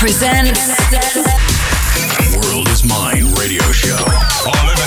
presents World is Mine radio show.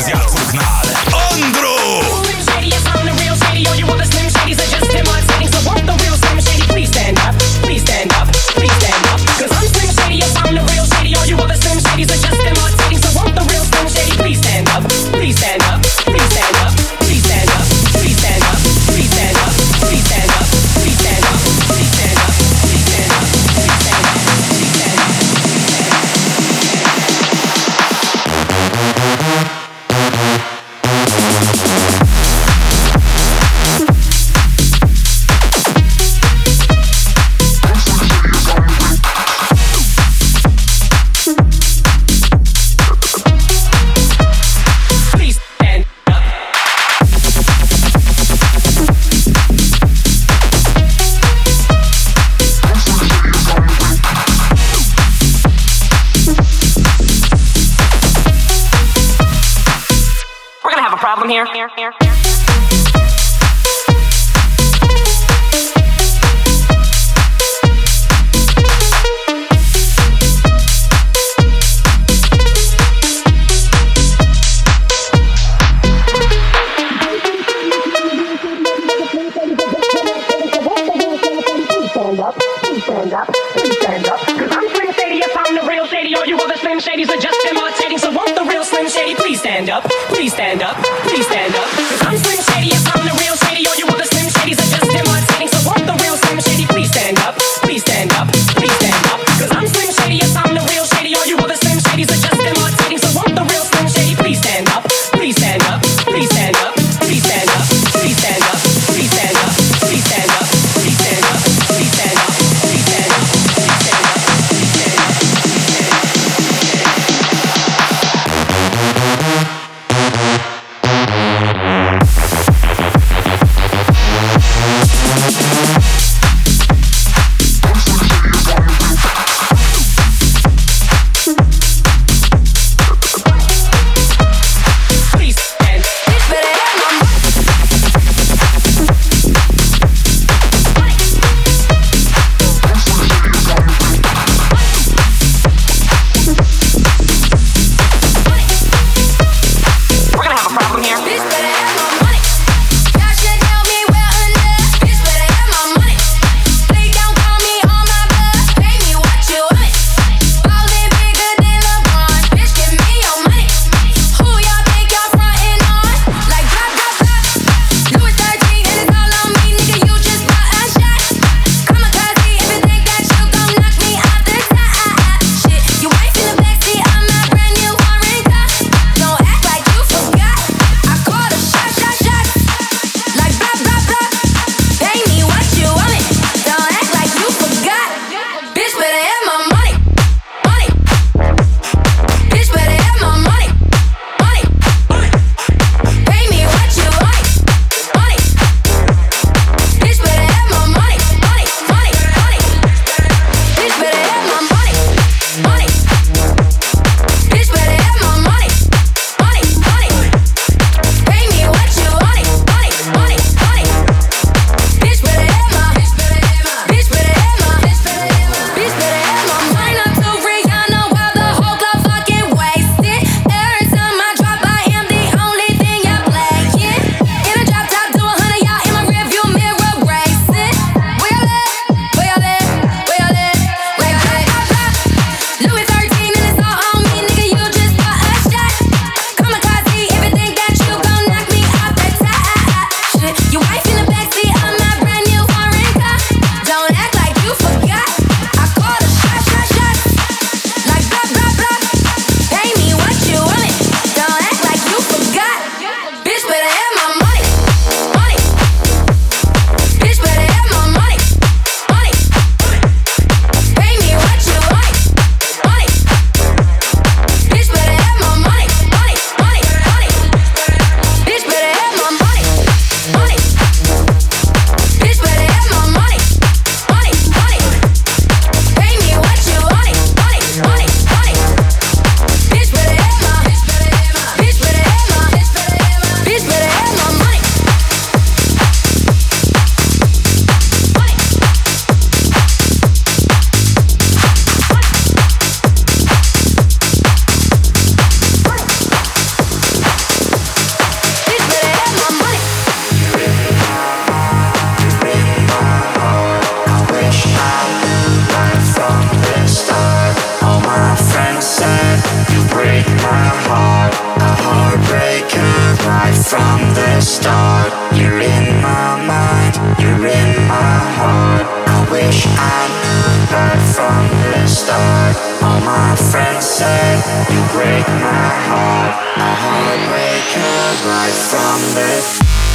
Start. You're in my mind, you're in my heart. I wish I knew right from the start. All my friends said you break my heart. A heartbreaker right from the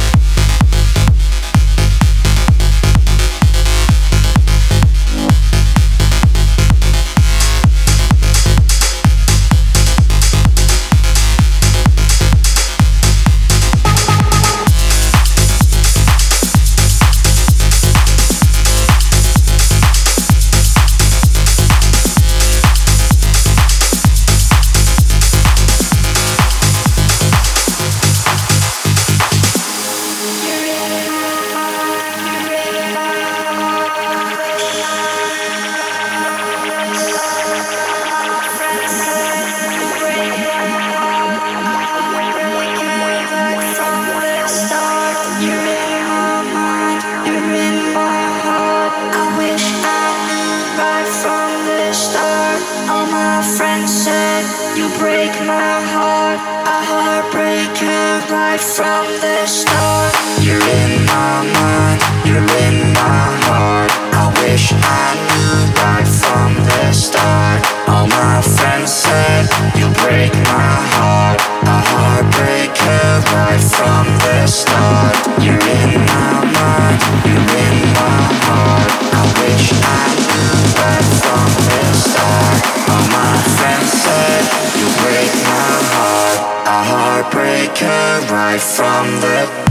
from the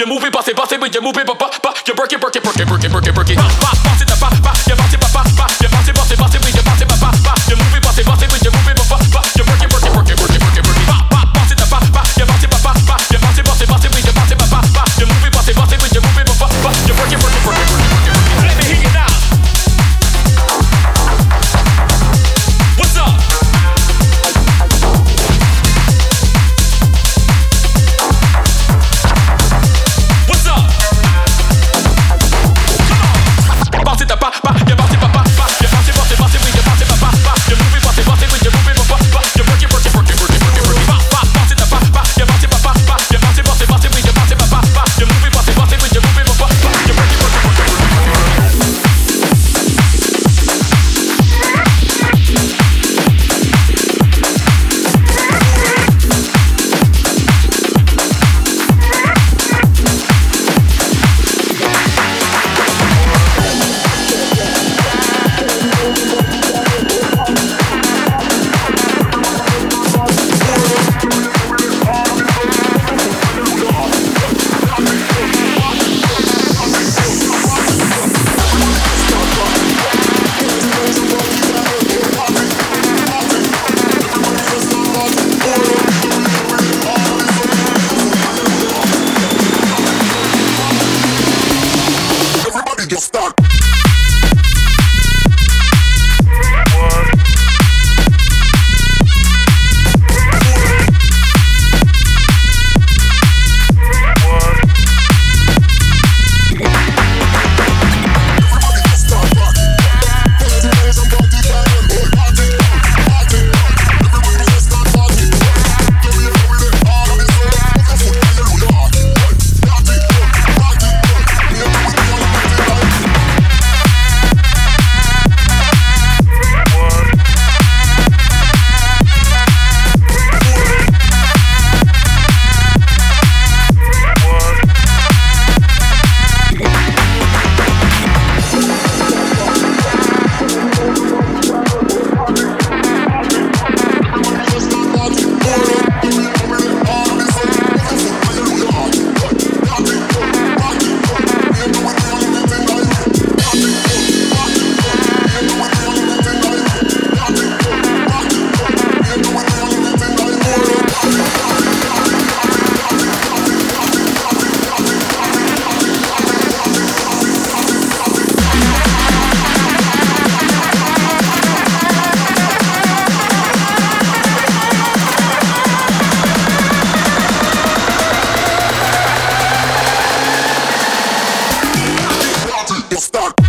You move it, bust it, bust it, but you move it, but but but you break it, break it, break it, break it, break it, break it. Bop, bop, bop, it, pop, take, rhythm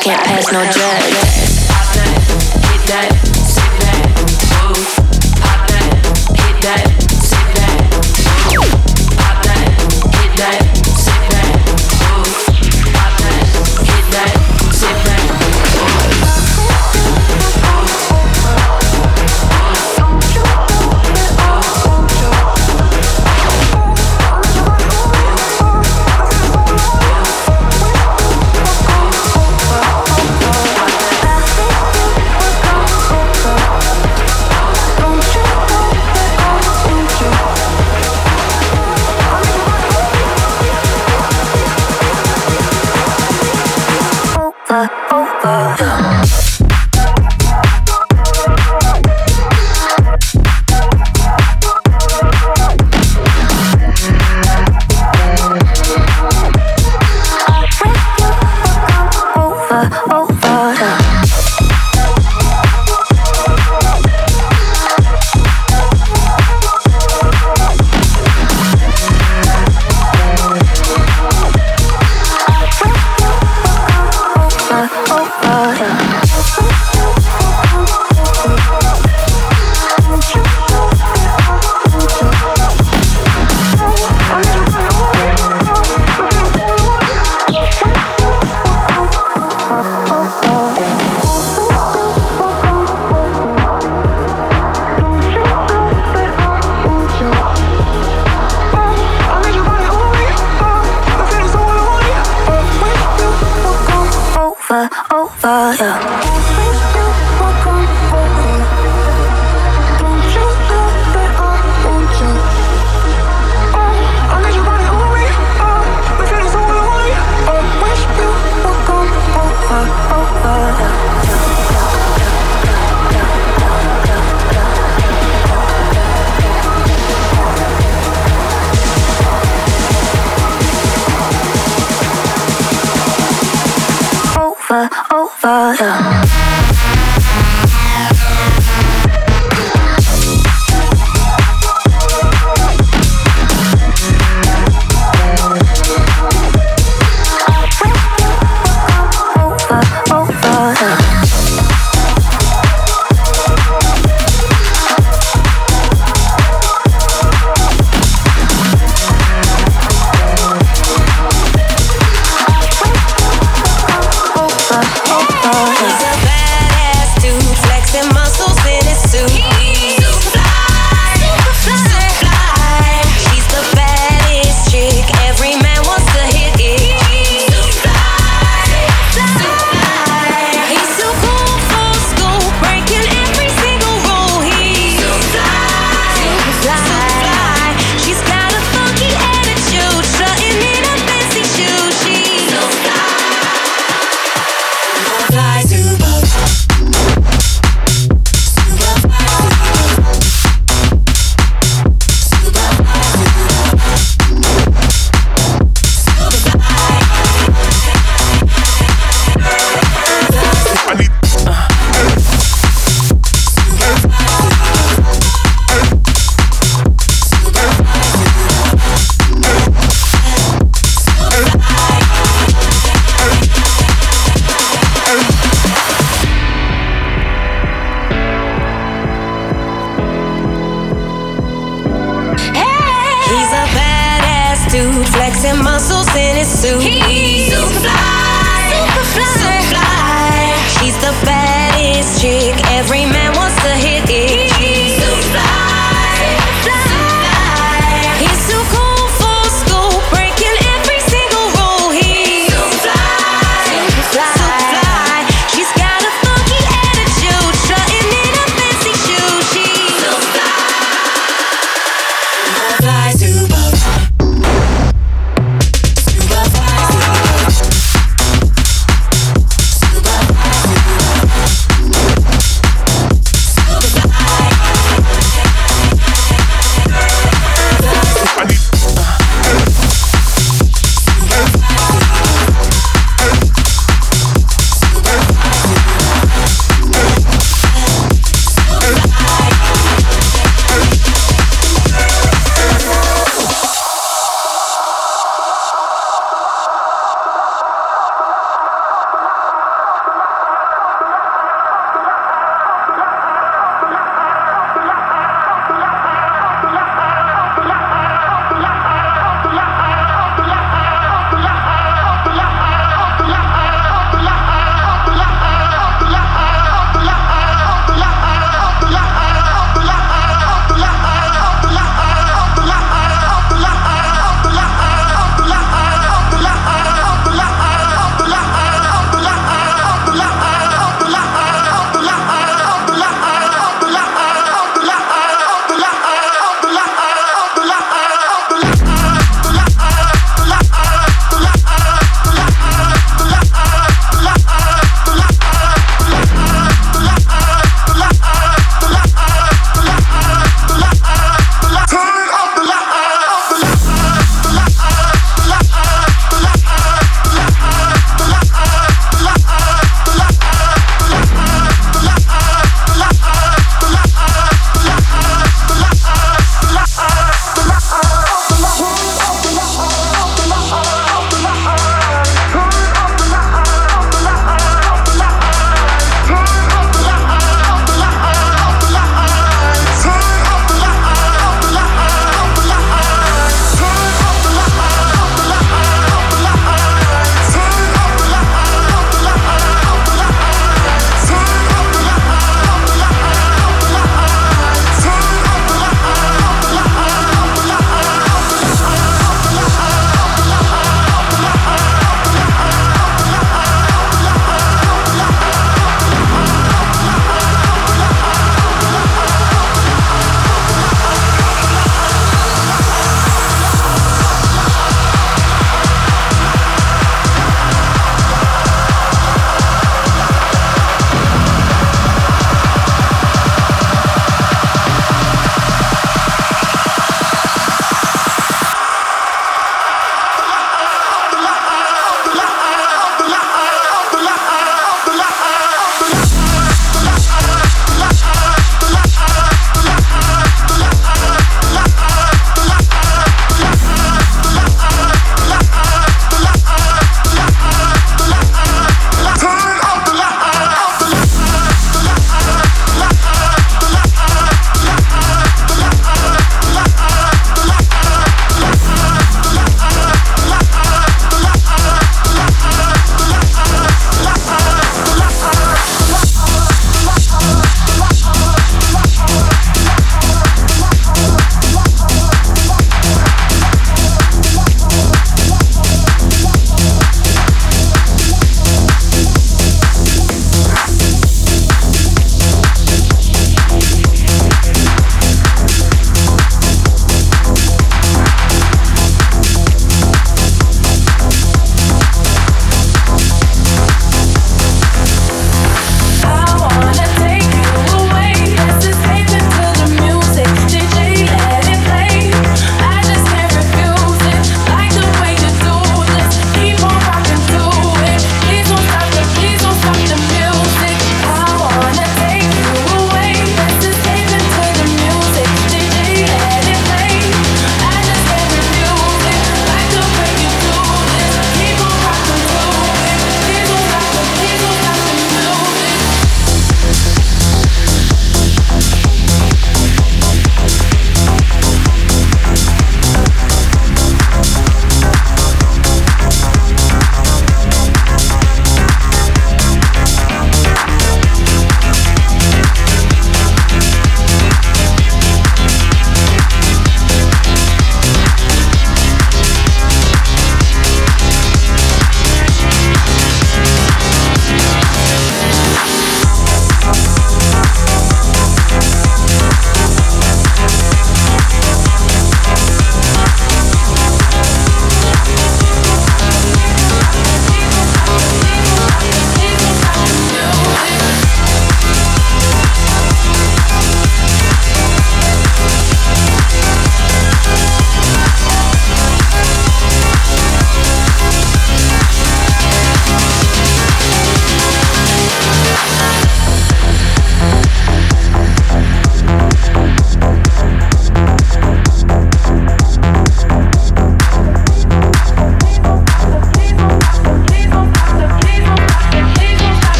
can't pass no drugs.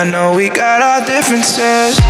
I know we got our differences.